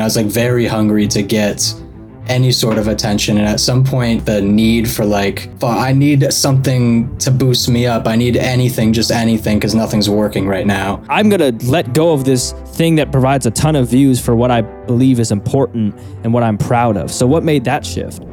And I was like very hungry to get any sort of attention. And at some point, the need for like, I need something to boost me up. I need anything, just anything, because nothing's working right now. I'm going to let go of this thing that provides a ton of views for what I believe is important and what I'm proud of. So, what made that shift?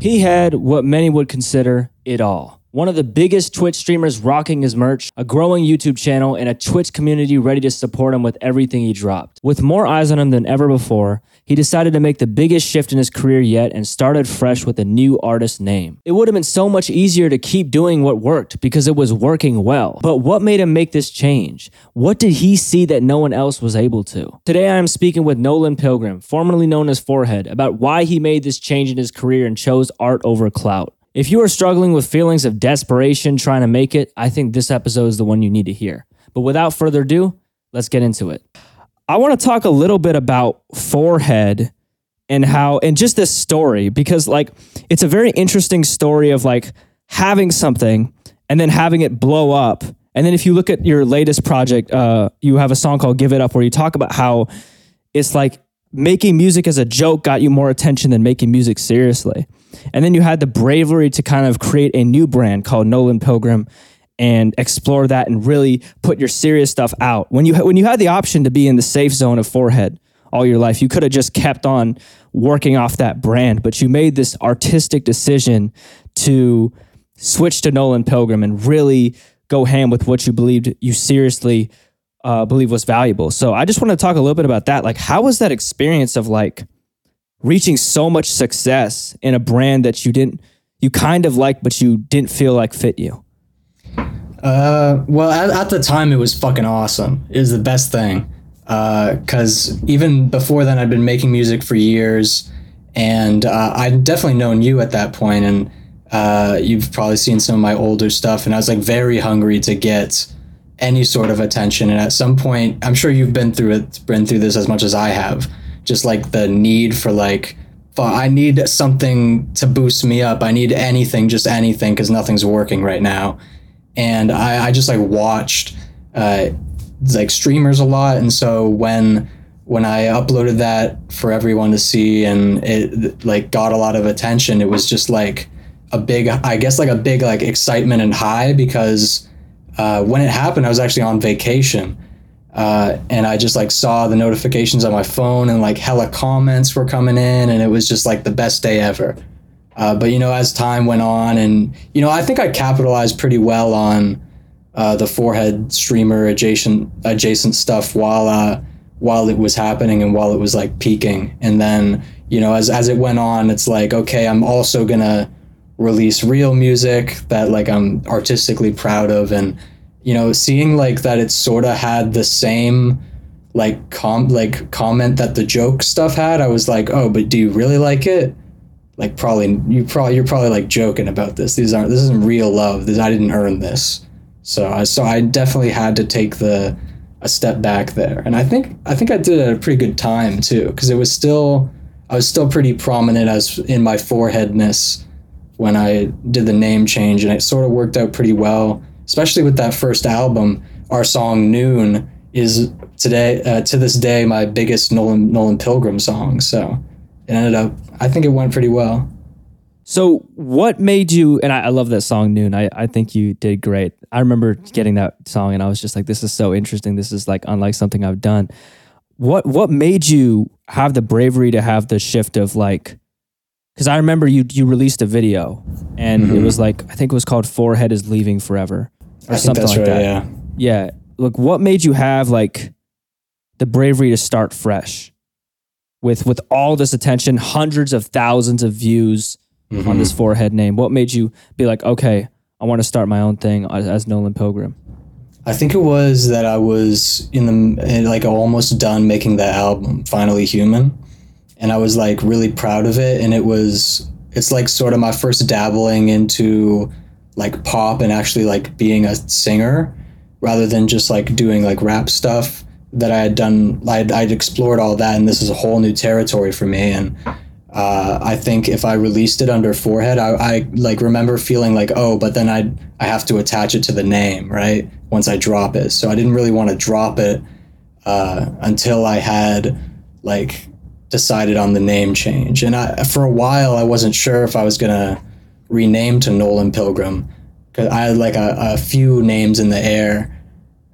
He had what many would consider it all one of the biggest Twitch streamers rocking his merch, a growing YouTube channel, and a Twitch community ready to support him with everything he dropped. With more eyes on him than ever before, he decided to make the biggest shift in his career yet and started fresh with a new artist name. It would have been so much easier to keep doing what worked because it was working well. But what made him make this change? What did he see that no one else was able to? Today I am speaking with Nolan Pilgrim, formerly known as PhorHead, about why he made this change in his career and chose art over clout. If you are struggling with feelings of desperation trying to make it, I think this episode is the one you need to hear. But without further ado, let's get into it. I want to talk a little bit about PhorHead and how, and just this story, because like it's a very interesting story of like having something and then having it blow up. And then if you look at your latest project, uh, you have a song called Give It Up where you talk about how it's like making music as a joke got you more attention than making music seriously. And then you had the bravery to kind of create a new brand called Nolan Pilgrim and explore that and really put your serious stuff out. When you when you had the option to be in the safe zone of PhorHead all your life, you could have just kept on working off that brand, but you made this artistic decision to switch to Nolan Pilgrim and really go ham with what you believed you seriously uh, believe was valuable. So I just want to talk a little bit about that. Like, how was that experience of like reaching so much success in a brand that you didn't you kind of like but you didn't feel like fit you? Uh well at, at the time it was fucking awesome it was the best thing. Because uh, even before then i'd been making music for years and uh, i'd definitely known you at that point and uh, you've probably seen some of my older stuff and i was like very hungry to get any sort of attention and at some point i'm sure you've been through it been through this as much as i have just like the need for like I need something to boost me up. I need anything, just anything, because nothing's working right now. And I, I just like watched uh, like streamers a lot, and so when when I uploaded that for everyone to see, and it like got a lot of attention, it was just like a big, I guess, like a big like excitement and high because uh, when it happened, I was actually on vacation uh, and I just like saw the notifications on my phone and like hella comments were coming in and it was just like the best day ever. Uh, but you know, as time went on and you know, I think I capitalized pretty well on uh, the PhorHead streamer adjacent adjacent stuff while uh, while it was happening and while it was like peaking. And then you know, as as it went on, it's like okay, I'm also gonna release real music that like I'm artistically proud of and you know, seeing like that it sort of had the same like com like comment that the joke stuff had, I was like, oh, but do you really like it? Like probably you probably you're probably like joking about this. These aren't this isn't real love. This I didn't earn this. So I so I definitely had to take the a step back there. And I think I think I did it at a pretty good time too, because it was still I was still pretty prominent as in my foreheadness when I did the name change, and it sort of worked out pretty well especially with that first album, our song Noon is today uh, to this day my biggest Nolan Nolan Pilgrim song. So it ended up I think it went pretty well. So what made you and I, I, love that song Noon. I, I think you did great. I remember getting that song and I was just like, this is so interesting. This is like unlike something I've done. What what made you have the bravery to have the shift of like because I remember you you released a video and mm-hmm. it was like I think it was called PhorHead is Leaving Forever or something like right, that. Yeah. Yeah. Look, what made you have like the bravery to start fresh with with all this attention, hundreds of thousands of views mm-hmm. on this PhorHead name? What made you be like, okay, I want to start my own thing as, as Nolan Pilgrim? I think it was that I was in the like almost done making the album, Finally Human, and I was like really proud of it. And it was it's like sort of my first dabbling into like pop and actually like being a singer rather than just like doing like rap stuff that I had done. I'd, I'd explored all that, and this is a whole new territory for me. And uh, I think if I released it under PhorHead, I, I like remember feeling like, oh, but then I I have to attach it to the name, right? Once I drop it, so I didn't really want to drop it uh, until I had like decided on the name change. And I, for a while, I wasn't sure if I was gonna rename to Nolan Pilgrim because I had like a, a few names in the air.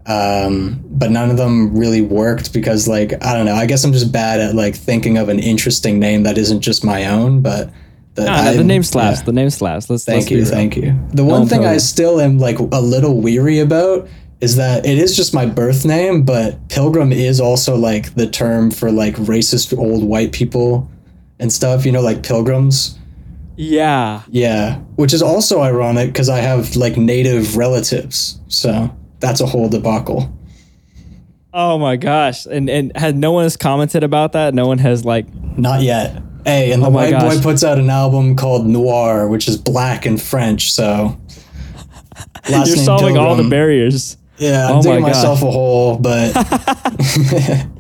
Um, but none of them really worked because like I don't know. I guess I'm just bad at like thinking of an interesting name that isn't just my own. But the, no, no, the name slaps. Yeah. The name slaps. Let's thank let's you, thank you. The one thing I still am like a little weary about is that it is just my birth name, but Pilgrim is also like the term for like racist old white people and stuff. You know, like pilgrims. Yeah. Yeah, which is also ironic because I have like native relatives, so that's a whole debacle. Oh my gosh! And and had no one has commented about that. No one has like not yet. Hey, and the oh white gosh. boy puts out an album called Noir, which is black in French. So you're solving all the barriers. Yeah, I'm oh digging myself a hole, but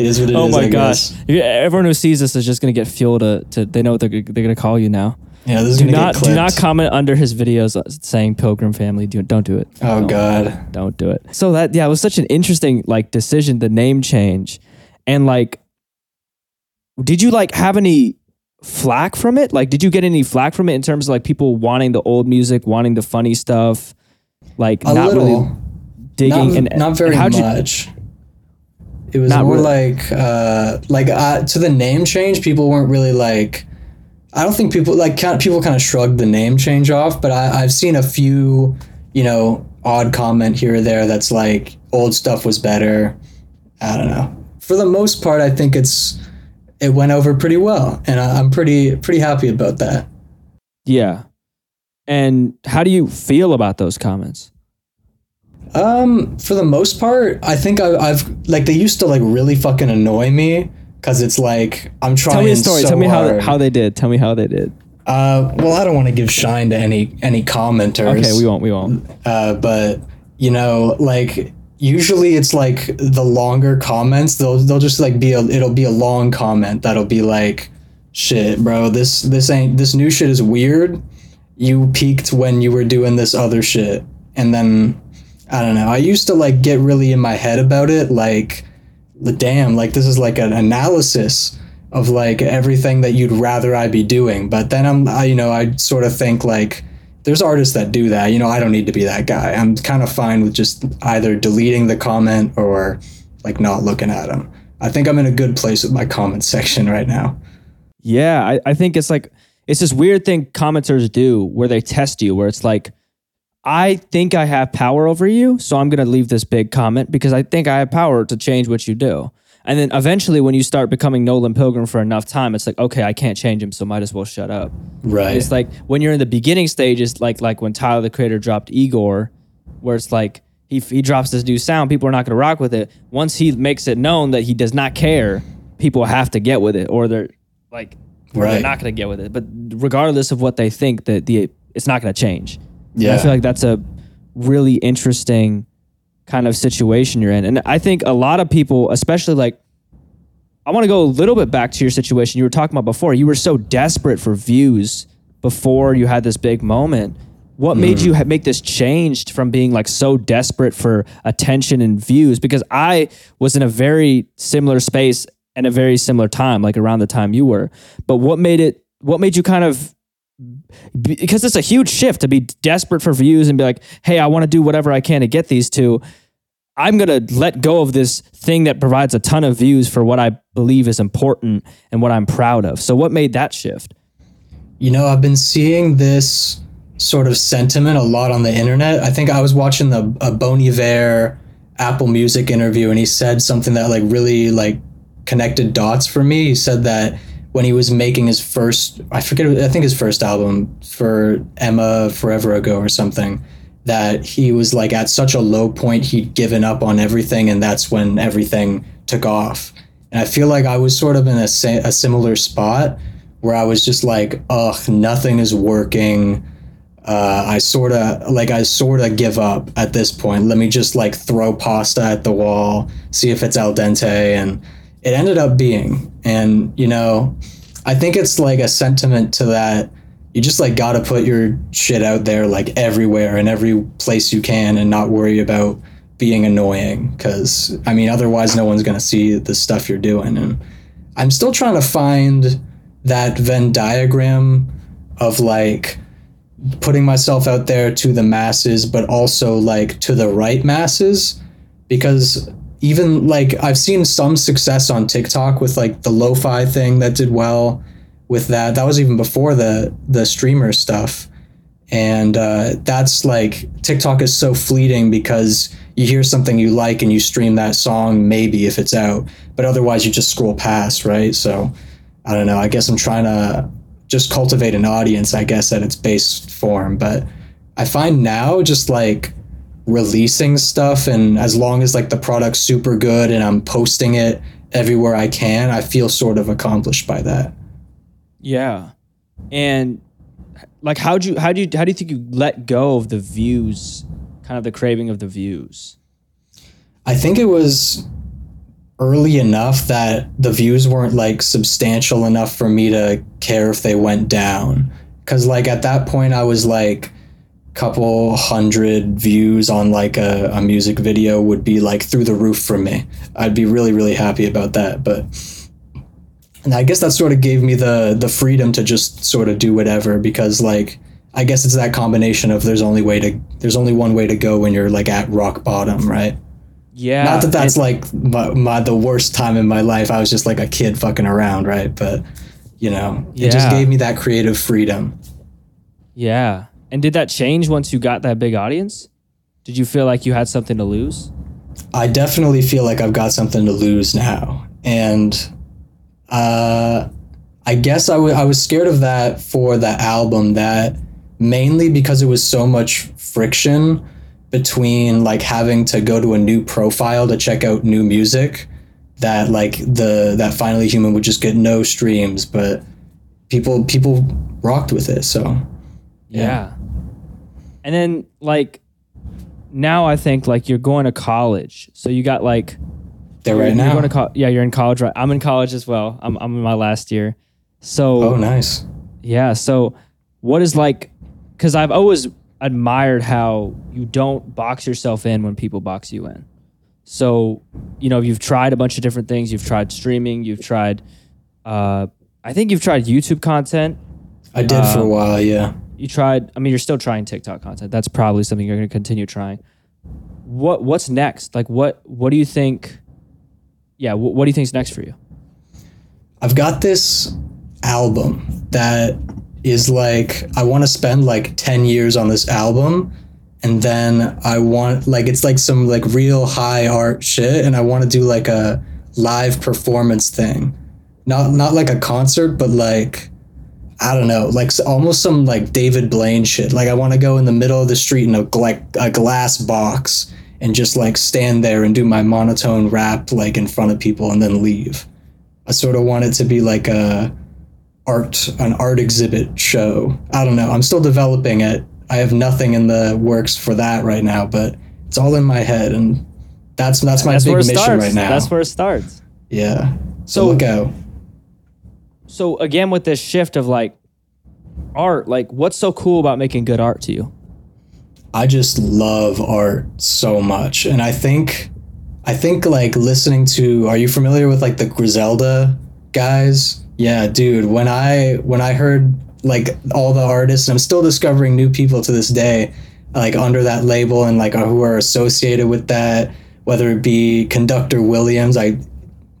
it is what it oh is. my I gosh! Guess. Everyone who sees this is just gonna get fuel to, to they know what they're, they're gonna call you now. Yeah, this is do gonna not get do not comment under his videos uh, saying Pilgrim Family. Do don't do it. Oh don't, God, don't do it. So that yeah, it was such an interesting like decision, the name change, and like, did you like have any flack from it? Like, did you get any flack from it in terms of like people wanting the old music, wanting the funny stuff, like a not little. really digging not, and not very and much. You, it was more really. like uh, like uh, to the name change. People weren't really like. I don't think people like kind of, people kind of shrugged the name change off, but I, I've seen a few, you know, odd comment here or there that's like old stuff was better. I don't know. For the most part, I think it's it went over pretty well, and I, I'm pretty pretty happy about that. Yeah. And how do you feel about those comments? Um, for the most part, I think I, have like they used to like really fucking annoy me because it's like I'm trying. To. Tell me a story. So Tell me hard. how how they did. Tell me how they did. Uh, well, I don't want to give shine to any any commenters. Okay, we won't. We won't. Uh, but you know, like usually it's like the longer comments. They'll they'll just like be a it'll be a long comment that'll be like, shit, bro. This this ain't this new shit is weird. You peaked when you were doing this other shit, and then I don't know. I used to like get really in my head about it, like, damn, like this is like an analysis of like everything that you'd rather I be doing. But then I'm, I, you know, I sort of think like there's artists that do that. You know, I don't need to be that guy. I'm kind of fine with just either deleting the comment or like not looking at them. I think I'm in a good place with my comment section right now. Yeah, I, I think it's like it's this weird thing commenters do where they test you, where it's like I think I have power over you, so I'm going to leave this big comment because I think I have power to change what you do. And then eventually, when you start becoming Nolan Pilgrim for enough time, it's like, okay, I can't change him, so might as well shut up. Right. It's like when you're in the beginning stages, like like when Tyler the Creator dropped Igor, where it's like he he drops this new sound, people are not going to rock with it. Once he makes it known that he does not care, people have to get with it, or they're like, right. they're not going to get with it. But regardless of what they think, that the it's not going to change. Yeah. And I feel like that's a really interesting kind of situation you're in. And I think a lot of people, especially like, I want to go a little bit back to your situation you were talking about before. You were so desperate for views before you had this big moment. What mm. made you ha- make this change from being like so desperate for attention and views? Because I was in a very similar space and a very similar time, like around the time you were. But what made it? What made you kind of because it's a huge shift to be desperate for views and be like, hey, I want to do whatever I can to get these two. I'm going to let go of this thing that provides a ton of views for what I believe is important and what I'm proud of. So, what made that shift? You know, I've been seeing this sort of sentiment a lot on the internet. I think I was watching the a Bon Iver Apple Music interview, and he said something that like really like connected dots for me. He said that when he was making his first I forget I think his first album for Emma Forever Ago or something that he was like at such a low point he'd given up on everything and that's when everything took off. And I feel like I was sort of in a, a similar spot where I was just like ugh nothing is working. Uh, I sort of like I sort of give up at this point. Let me just like throw pasta at the wall see if it's al dente and it ended up being. And, you know, I think it's like a sentiment to that you just like got to put your shit out there like everywhere and every place you can and not worry about being annoying because I mean, otherwise, no one's gonna see the stuff you're doing. And I'm still trying to find that Venn diagram of like putting myself out there to the masses, but also like to the right masses because even like I've seen some success on TikTok with like the lo-fi thing that did well with that. That was even before the the streamer stuff. And uh, that's like TikTok is so fleeting because you hear something you like and you stream that song maybe if it's out, but otherwise you just scroll past, right? So I don't know. I guess I'm trying to just cultivate an audience, I guess, at its base form. But I find now just like releasing stuff and as long as like the product's super good and I'm posting it everywhere I can, I feel sort of accomplished by that. Yeah. And like how do you how do you how do you think you let go of the views, kind of the craving of the views? I think it was early enough that the views weren't like substantial enough for me to care if they went down. Cause like at that point I was like couple hundred views on like a, a music video would be like through the roof for me. I'd be really, really happy about that. But and I guess that sort of gave me the the freedom to just sort of do whatever because like I guess it's that combination of there's only way to there's only one way to go when you're like at rock bottom, right? Yeah. Not that that's like my, my the worst time in my life. I was just like a kid fucking around, right? But you know, it just gave me that creative freedom. Yeah. And did that change once you got that big audience? Did you feel like you had something to lose? I definitely feel like I've got something to lose now. And uh, I guess I wa- I was scared of that for the album, that mainly because it was so much friction between like having to go to a new profile to check out new music that like the that finally human would just get no streams but people people rocked with it so Yeah. And then like now I think like you're going to college. So you got like you're, right you're now going to co- yeah, you're in college right. I'm in college as well. I'm I'm in my last year. So oh nice Yeah. So, what is like? Because I've always admired how you don't box yourself in when people box you in. So, you know, you've tried a bunch of different things. You've tried streaming. You've tried. Uh, I think you've tried YouTube content. I did for a Um, while yeah You tried. I mean, you're still trying TikTok content. That's probably something you're going to continue trying. What What's next? Like, what What do you think? Yeah. What, what do you think's next for you? I've got this album that is like I want to spend like 10 years on this album and then I want like it's like some like real high art shit and I want to do like a live performance thing. Not not like a concert but like I don't know, like almost some like David Blaine shit. Like I want to go in the middle of the street in a like a glass box and just like stand there and do my monotone rap like in front of people and then leave. I sort of want it to be like a art an art exhibit show. I don't know. I'm still developing it. I have nothing in the works for that right now, but it's all in my head and that's that's my That's big mission starts. right now. That's where it starts. yeah. So, So- out. So again with this shift of like art like what's so cool about making good art to you I just love art so much. And I think I think like listening to are you familiar with like the Griselda guys? Yeah, dude, when I when I heard like all the artists and I'm still discovering new people to this day like under that label and like who are associated with that whether it be Conductor Williams, I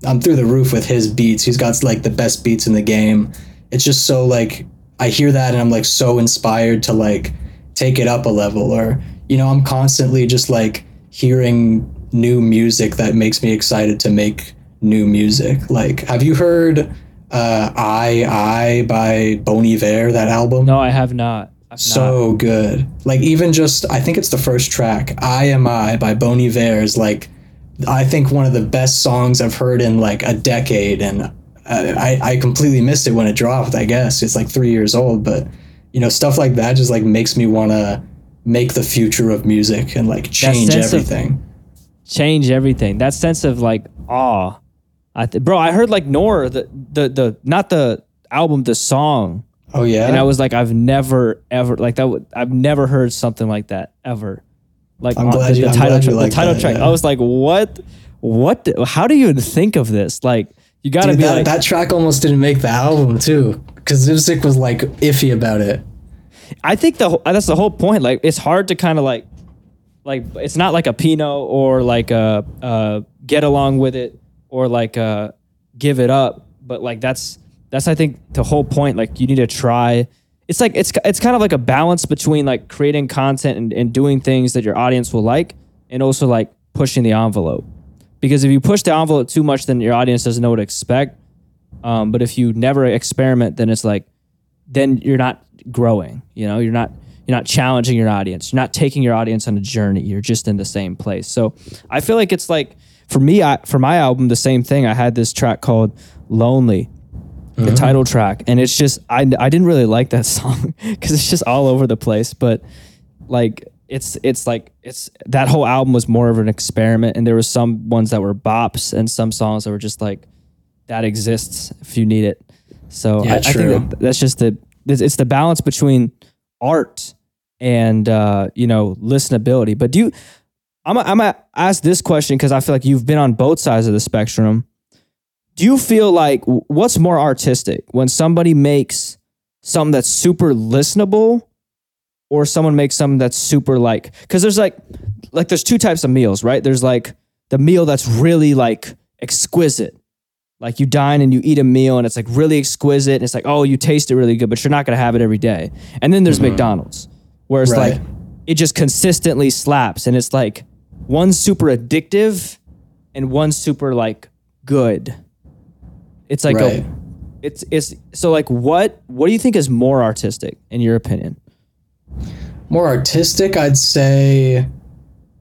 I'm through the roof with his beats. He's got like the best beats in the game. It's just so like I hear that and I'm like so inspired to like take it up a level or you know, I'm constantly just like hearing new music that makes me excited to make new music. Like have you heard uh I I by Bon Iver that album? no i have not I've not. so good. Like even just I think it's the first track, I Am I by Bon Iver is like I think one of the best songs I've heard in like a decade and I, I completely missed it when it dropped, I guess. It's like three years old, but you know, stuff like that just like makes me wanna make the future of music and like change everything. change everything that sense of like awe I th- bro i heard like nor the, the the not the album the song oh yeah. and i was like i've never ever like that i've never heard something like that ever Like on glad the, you- the title track. like the title that, track. yeah. I was like, what? What? How do you even think of this? Like, you got to Dude, be that, like, that track almost didn't make the album too, because Zipzik was like iffy about it. I think the that's the whole point. Like, it's hard to kind of like, like it's not like a Pinot or like a, uh get along with it or like a give it up, but like that's that's I think the whole point. Like, you need to try. It's like it's it's kind of like a balance between like creating content and, and doing things that your audience will like, and also like pushing the envelope. Because if you push the envelope too much, then your audience doesn't know what to expect. Um, but if you never experiment, then it's like then you're not growing. You know, you're not you're not challenging your audience. You're not taking your audience on a journey. You're just in the same place. So I feel like it's like for me, I, for my album, the same thing. I had this track called "Lonely," the title track, and it's just I I didn't really like that song because it's just all over the place. But like it's it's like it's that whole album was more of an experiment, and there were some ones that were bops and some songs that were just like that exists if you need it. So Yeah, I, I think that that's just the it's it's the balance between art and uh, you know listenability. But do you? I'm i I'm gonna ask this question because I feel like you've been on both sides of the spectrum. Do you feel like what's more artistic when somebody makes something that's super listenable, or someone makes something that's super like? Because there's like like there's two types of meals, right? There's like the meal that's really like exquisite like you dine and you eat a meal and it's like really exquisite and it's like oh you taste it really good but you're not going to have it every day and then there's mm-hmm. mcdonald's where it's Right. like it just consistently slaps and it's like one super addictive and one super like good it's like Right. a it's it's so like what what do you think is more artistic in your opinion More artistic, I'd say,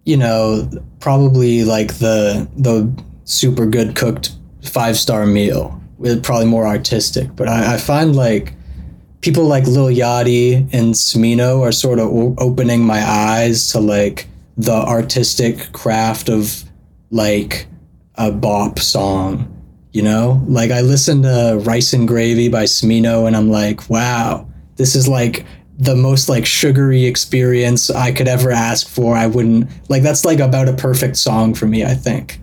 you know, probably like the the super good cooked five star meal. With probably more artistic, but I, I find like people like Lil Yachty and Smino are sort of o- opening my eyes to like the artistic craft of like a bop song. You know, like I listened to Rice and Gravy by Smino, and I'm like, wow, this is like the most like sugary experience I could ever ask for. I wouldn't like that's like about a perfect song for me, I think.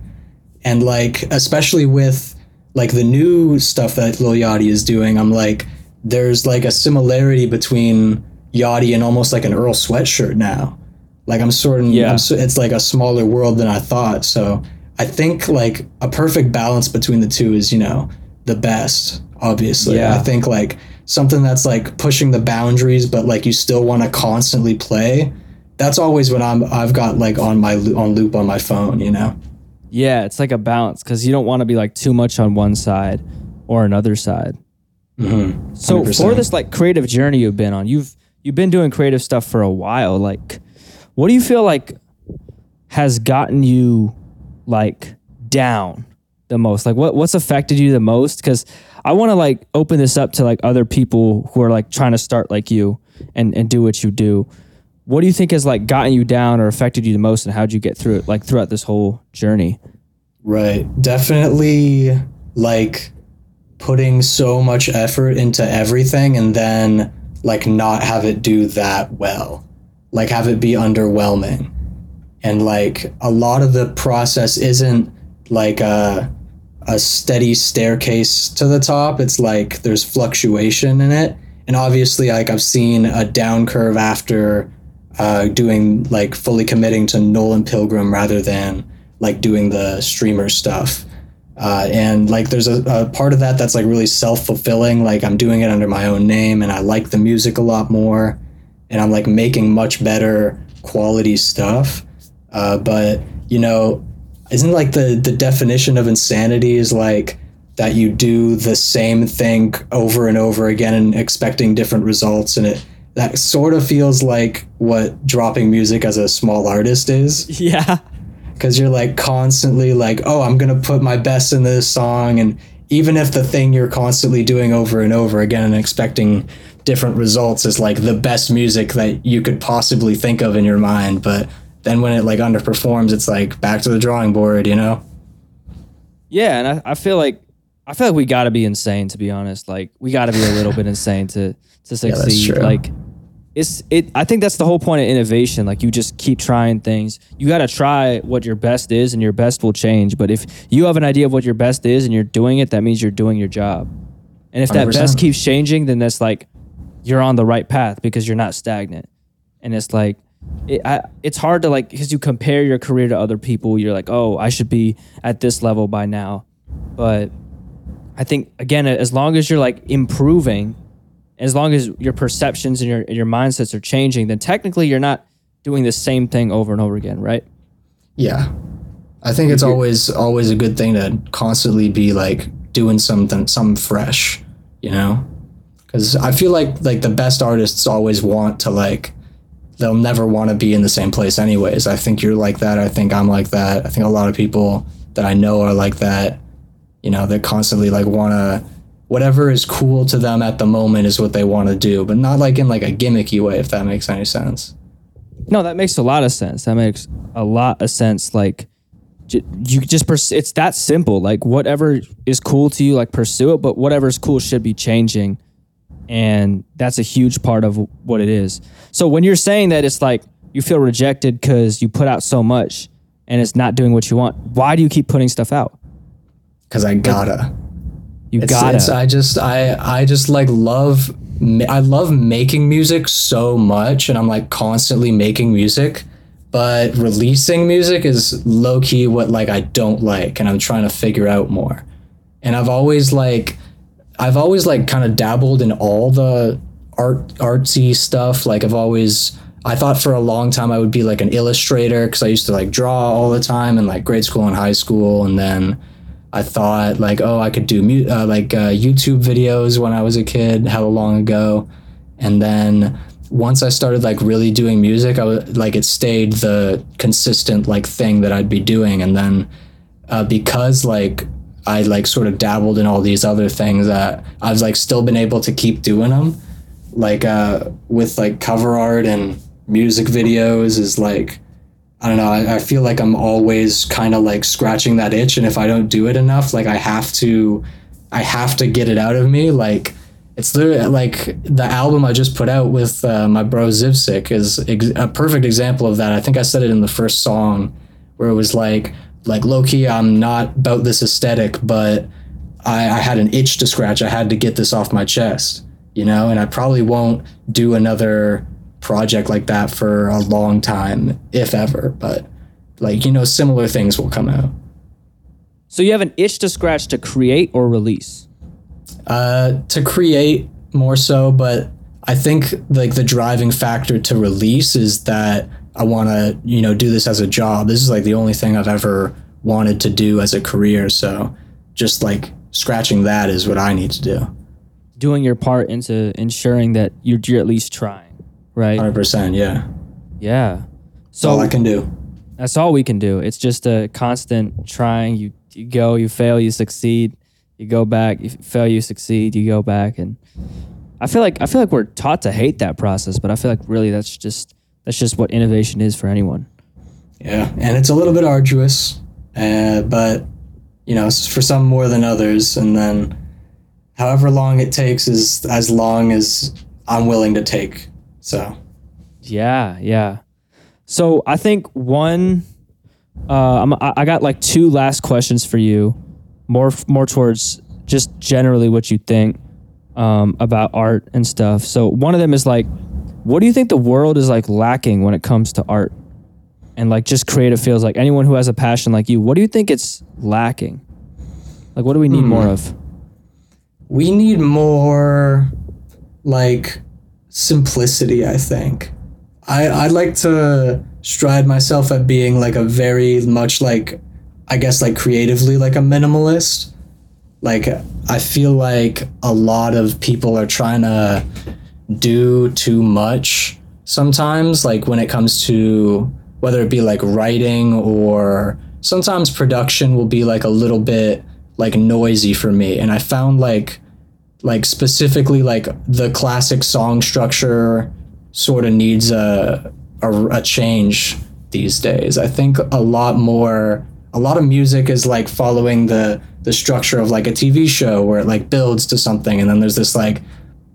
And like especially with like the new stuff that Lil Yachty is doing, I'm like, there's like a similarity between Yachty and almost like an Earl sweatshirt now. Like I'm sort of, Yeah. I'm it's like a smaller world than I thought. So I think like a perfect balance between the two is, you know, the best. Obviously, Yeah. I think like something that's like pushing the boundaries, but like you still want to constantly play. That's always what I'm. I've got like on my on loop on my phone. You know. yeah it's like a balance because you don't want to be like too much on one side or another side Mm-hmm. So for this like creative journey you've been on, you've you've been doing creative stuff for a while. Like, what do you feel like has gotten you like down the most? Like, what what's affected you the most? Because I want to like open this up to like other people who are like trying to start like you and and do what you do. What do you think has like gotten you down or affected you the most, and how'd you get through it? Like throughout this whole journey. Right. Definitely like putting so much effort into everything and then like not have it do that well. Like have it be underwhelming. And like a lot of the process isn't like a a steady staircase to the top. It's like there's fluctuation in it. And obviously like I've seen a down curve after uh, doing like fully committing to Nolan Pilgrim rather than like doing the streamer stuff. Uh, and like there's a, a part of that that's like really self-fulfilling like i'm doing it under my own name and i like the music a lot more and i'm like making much better quality stuff uh, but you know isn't like the the definition of insanity is like that you do the same thing over and over again and expecting different results and it that sort of feels like what dropping music as a small artist is Yeah. because you're like constantly like oh i'm gonna put my best in this song and even if the thing you're constantly doing over and over again and expecting different results is like the best music that you could possibly think of in your mind but then when it like underperforms it's like back to the drawing board you know Yeah, and I, I feel like I feel like we got to be insane to be honest. Like we got to be a little bit insane to to succeed. true. Like it's it I think that's the whole point of innovation. Like you just keep trying things. You got to try what your best is and your best will change. But if you have an idea of what your best is and you're doing it, that means you're doing your job. And if that 100%. best keeps changing, then that's like you're on the right path because you're not stagnant. And it's like it, I, it's hard to like because you compare your career to other people. You're like, oh, I should be at this level by now. But I think again, as long as you're like improving, as long as your perceptions and your and your mindsets are changing, then technically you're not doing the same thing over and over again, right? Yeah. I think it's always always a good thing to constantly be like doing something something fresh, you know? Cuz I feel like like the best artists always want to like they'll never want to be in the same place anyways. I think you're like that. I think I'm like that. I think a lot of people that I know are like that. You know, they constantly like want to whatever is cool to them at the moment is what they want to do, but not like in like a gimmicky way if that makes any sense. No, that makes a lot of sense. That makes a lot of sense. Like, you just pers- it's that simple. Like, whatever is cool to you, like pursue it. But whatever is cool should be changing, and that's a huge part of what it is. So when you're saying that, it's like you feel rejected because you put out so much and it's not doing what you want. Why do you keep putting stuff out? Cuz I gotta. You It's, gotta. it's- I just I I just like love I love making music so much and I'm like constantly making music but releasing music is low key what like I don't like and I'm trying to figure out more. And I've always like I've always like kind of dabbled in all the art artsy stuff. Like I've always I thought for a long time I would be like an illustrator cuz I used to like draw all the time in like grade school and high school. And then I thought like, oh, I could do mu- uh, like uh, YouTube videos when I was a kid, how long ago, and then once I started like really doing music, I was like it stayed the consistent like thing that I'd be doing, and then uh, because like I like sort of dabbled in all these other things that I've like still been able to keep doing them, like uh, with like cover art and music videos is like I don't know. I, I feel like I'm always kind of like scratching that itch, and if I don't do it enough, like I have to, I have to get it out of me. Like it's literally like the album I just put out with uh, my bro Zivsik is ex- a perfect example of that. I think I said it in the first song, where it was like, like low key, I'm not about this aesthetic, but I, I had an itch to scratch. I had to get this off my chest, you know, and I probably won't do another project like that for a long time, if ever. But like you know, similar things will come out. so you have an itch to scratch to create or release. Uh, to create more so, but I think like the driving factor to release is that I want to you know do this as a job. This is like the only thing I've ever wanted to do as a career. So just like scratching that is what I need to do. Doing your part into ensuring that you're, you're at least trying, right? Hundred percent. Yeah. Yeah. That's all I can do. that's all we can do. It's just a constant trying. You you go, you fail, you succeed. You go back, you fail, you succeed. You go back, and I feel like I feel like we're taught to hate that process, but I feel like really that's just that's just what innovation is for anyone. Yeah, and it's a little bit arduous, uh, but you know, for some more than others. And then, however long it takes is as long as I'm willing to take. So, Yeah, yeah. So I think one, uh, I'm, I I got like two last questions for you, more more towards just generally what you think um, about art and stuff. So one of them is like, what do you think the world is like lacking when it comes to art and like just creative fields? Like anyone who has a passion like you, what do you think it's lacking? Like what do we need hmm. more of? we need more like simplicity. I think. I I like to stride myself at being like a very much like, I guess like creatively like a minimalist. like I feel like a lot of people are trying to do too much sometimes like when it comes to whether it be like writing or sometimes production will be like a little bit like noisy for me and I found like like specifically like the classic song structure sort of needs a, a a change these days. I think a lot more a lot of music is like following the the structure of like a TV show where it like builds to something and then there's this like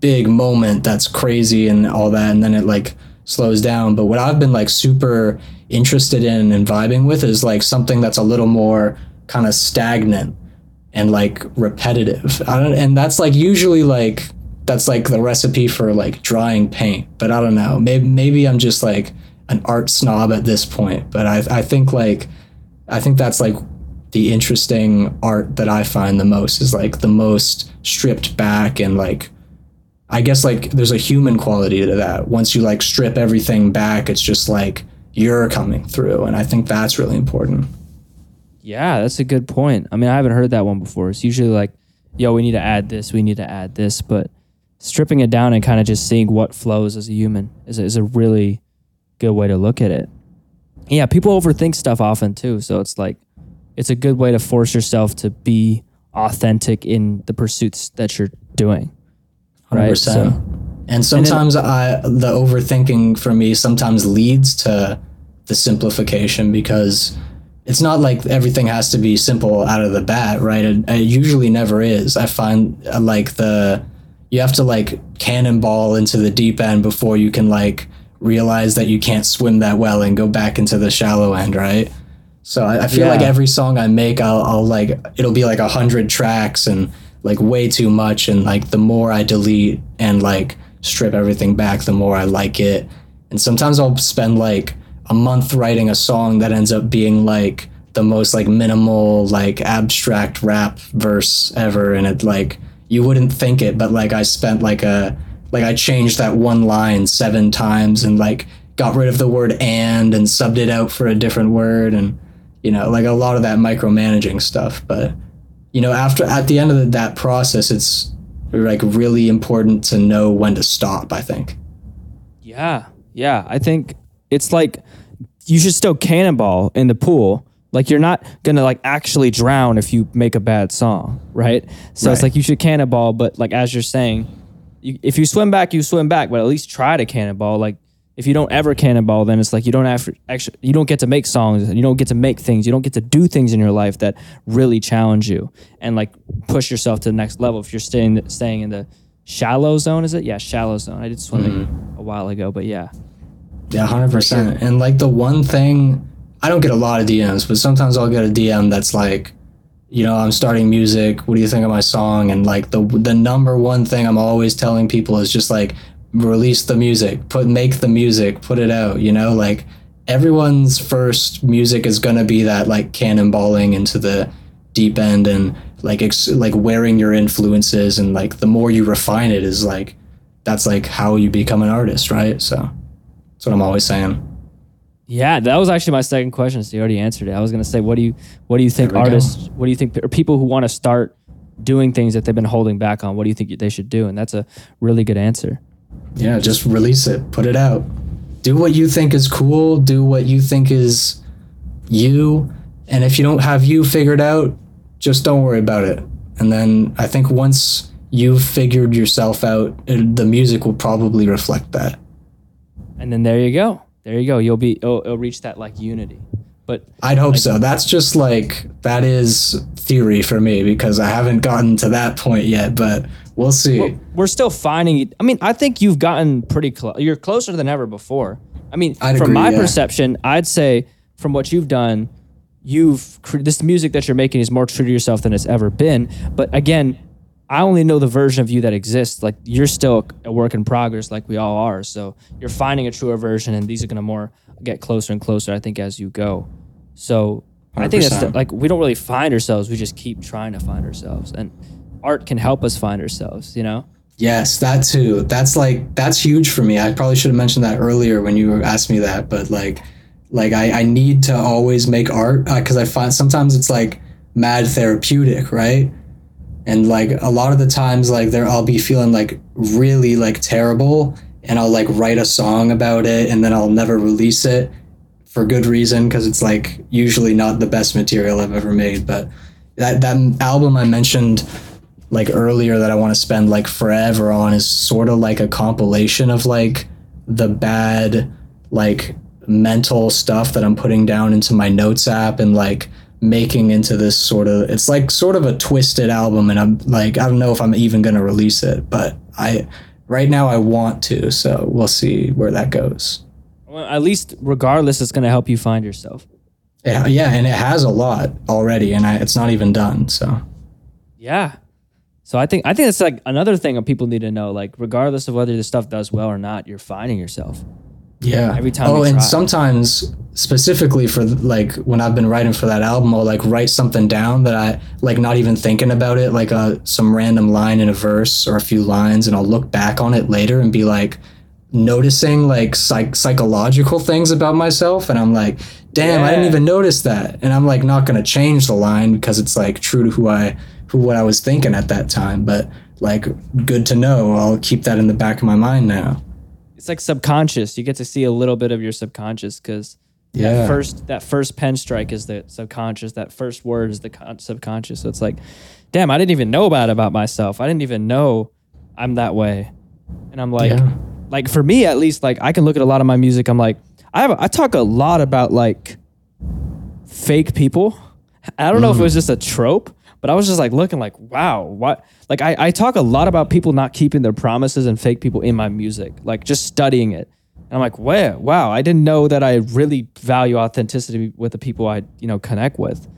big moment that's crazy and all that and then it like slows down. But what i've been like super interested in and vibing with is like something that's a little more kind of stagnant and like repetitive. I don't, and that's like usually like that's like the recipe for like drying paint but i don't know. Maybe maybe i'm just like an art snob at this point but i i think like i think that's like the interesting art that i find the most is like the most stripped back and like I guess like there's a human quality to that. Once you like strip everything back, it's just like you're coming through. And I think that's really important. Yeah, that's a good point. I mean, I haven't heard that one before. It's usually like, yo, we need to add this, we need to add this. But stripping it down and kind of just seeing what flows as a human is a, is a really good way to look at it. Yeah, people overthink stuff often too. So it's like, it's a good way to force yourself to be authentic in the pursuits that you're doing. Right. So, and sometimes and I the overthinking for me sometimes leads to the simplification because it's not like everything has to be simple out of the bat, right? It, it usually never is. I find uh, like the you have to like cannonball into the deep end before you can like realize that you can't swim that well and go back into the shallow end, right? So I, I feel yeah. like every song I make, I'll, I'll like it'll be like a hundred tracks and like way too much and like the more I delete and like strip everything back the more I like it. And sometimes I'll spend like a month writing a song that ends up being like the most like minimal like abstract rap verse ever and it like you wouldn't think it but like I spent like a like I changed that one line seven times and like got rid of the word and and subbed it out for a different word and you know like a lot of that micromanaging stuff but you know, after at the end of the, that process, it's like really important to know when to stop. I think. Yeah, yeah. I think it's like you should still cannonball in the pool. Like you're not gonna like actually drown if you make a bad song, right? So right. it's like you should cannonball, but like as you're saying, you, if you swim back, you swim back, but at least try to cannonball. Like if you don't ever cannonball, then it's like you don't have actually you don't get to make songs, you don't get to make things, you don't get to do things in your life that really challenge you and like push yourself to the next level. If you're staying staying in the shallow zone, is it? Yeah, shallow zone. I did swimming mm-hmm. a while ago, but yeah. Yeah, hundred percent. And like the one thing, I don't get a lot of DMs, but sometimes I'll get a DM that's like, you know, I'm starting music. What do you think of my song? And like the the number one thing I'm always telling people is just like, release the music, put make the music, put it out, you know, like everyone's first music is going to be that like cannonballing into the deep end and like ex- like wearing your influences and like the more you refine it is like that's like how you become an artist, right? So that's what I'm always saying. Yeah, that was actually my second question. So you already answered it. I was gonna say, what do you what do you think artists? Go. What do you think or people who want to start doing things that they've been holding back on? What do you think they should do? And that's a really good answer yeah, just release it, put it out. Do what you think is cool, do what you think is you. And if you don't have you figured out, just don't worry about it. And then I think once you've figured yourself out, it, the music will probably reflect that. And then there you go. There you go. You'll be it'll, it'll reach that like unity. But I'd hope like, so. That's just like that is theory for me because I haven't gotten to that point yet, but we'll see. We're, we're still finding. I mean, I think you've gotten pretty close. You're closer than ever before. I mean, I'd from agree, my yeah. perception, I'd say from what you've done, you've this music that you're making is more true to yourself than it's ever been. But again, I only know the version of you that exists. Like you're still a work in progress, like we all are. So you're finding a truer version, and these are gonna more get closer and closer. I think as you go. So 100%. I think that's the, like we don't really find ourselves. We just keep trying to find ourselves, and art can help us find ourselves, you know? Yes, that too. That's like that's huge for me. I probably should have mentioned that earlier when you asked me that, but like like I, I need to always make art because uh, I find sometimes it's like mad therapeutic, right? And like a lot of the times like there I'll be feeling like really like terrible and I'll like write a song about it and then I'll never release it for good reason because it's like usually not the best material I've ever made, but that that album I mentioned like earlier that I want to spend like forever on is sort of like a compilation of like the bad like mental stuff that I'm putting down into my notes app and like making into this sort of it's like sort of a twisted album and I'm like I don't know if I'm even going to release it but I right now I want to, so we'll see where that goes. Well, at least, regardless, it's going to help you find yourself. Yeah, yeah, and it has a lot already, and I, it's not even done. So Yeah. So I think I think it's like another thing that people need to know. Like, regardless of whether the stuff does well or not, you're finding yourself. Yeah, Every time Oh, and try. sometimes specifically for like when I've been writing for that album, I'll like write something down that I like not even thinking about it, like a some random line in a verse or a few lines, and I'll look back on it later and be like noticing like psych- psychological things about myself, and I'm like, damn, I didn't even notice that, and I'm like not gonna change the line because it's like true to who I who what I was thinking at that time, but like good to know. I'll keep that in the back of my mind now. It's like subconscious. You get to see a little bit of your subconscious because Yeah. that first that first pen strike is the subconscious. That first word is the con- subconscious. So it's like, damn, I didn't even know about about myself. I didn't even know I'm that way. And I'm like, Yeah. like for me at least, like I can look at a lot of my music. I'm like, I have I talk a lot about like fake people. I don't know if it mm. was just a trope, but I was just like looking like, wow, what? Like I, I talk a lot about people not keeping their promises and fake people in my music, like just studying it. And I'm like, wow, wow, I didn't know that I really value authenticity with the people I, you know, connect with.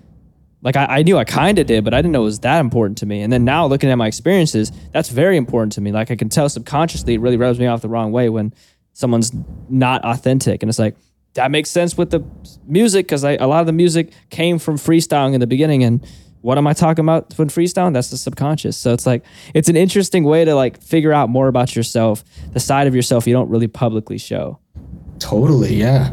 Like I, I knew I kind of did, but I didn't know it was that important to me. And then now looking at my experiences, that's very important to me. Like I can tell subconsciously it really rubs me off the wrong way when someone's not authentic. And it's like, that makes sense with the music because a lot of the music came from freestyling in the beginning. And what am I talking about when freestyling? That's the subconscious. So it's like, it's an interesting way to like figure out more about yourself, the side of yourself you don't really publicly show. Totally, yeah.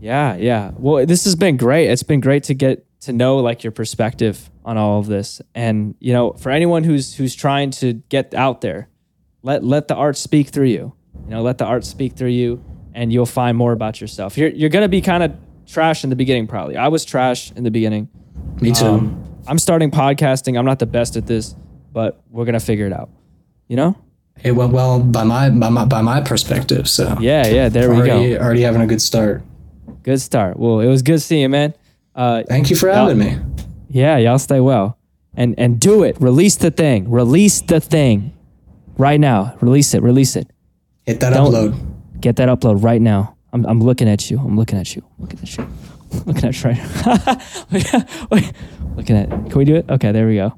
Yeah, yeah. Well, this has been great. It's been great to get to know like your perspective on all of this. And, you know, for anyone who's who's trying to get out there, let let the art speak through you. You know, let the art speak through you and you'll find more about yourself. You're you're going to be kind of trash in the beginning probably. I was trash in the beginning. Me too. Um, I'm starting podcasting. I'm not the best at this, but we're going to figure it out. You know? it went well by my by my by my perspective. So Yeah, yeah, there we already go. already having a good start. Good start. Well, it was good seeing you, man. Uh Thank you for having me. Yeah, y'all stay well. And and do it. Release the thing. Release the thing. Right now. Release it. Release it. Hit that Don't- upload. Get that upload right now. I'm I'm looking at you. I'm looking at you. Looking at you. Looking at wait. Looking at Can we do it? Okay, there we go.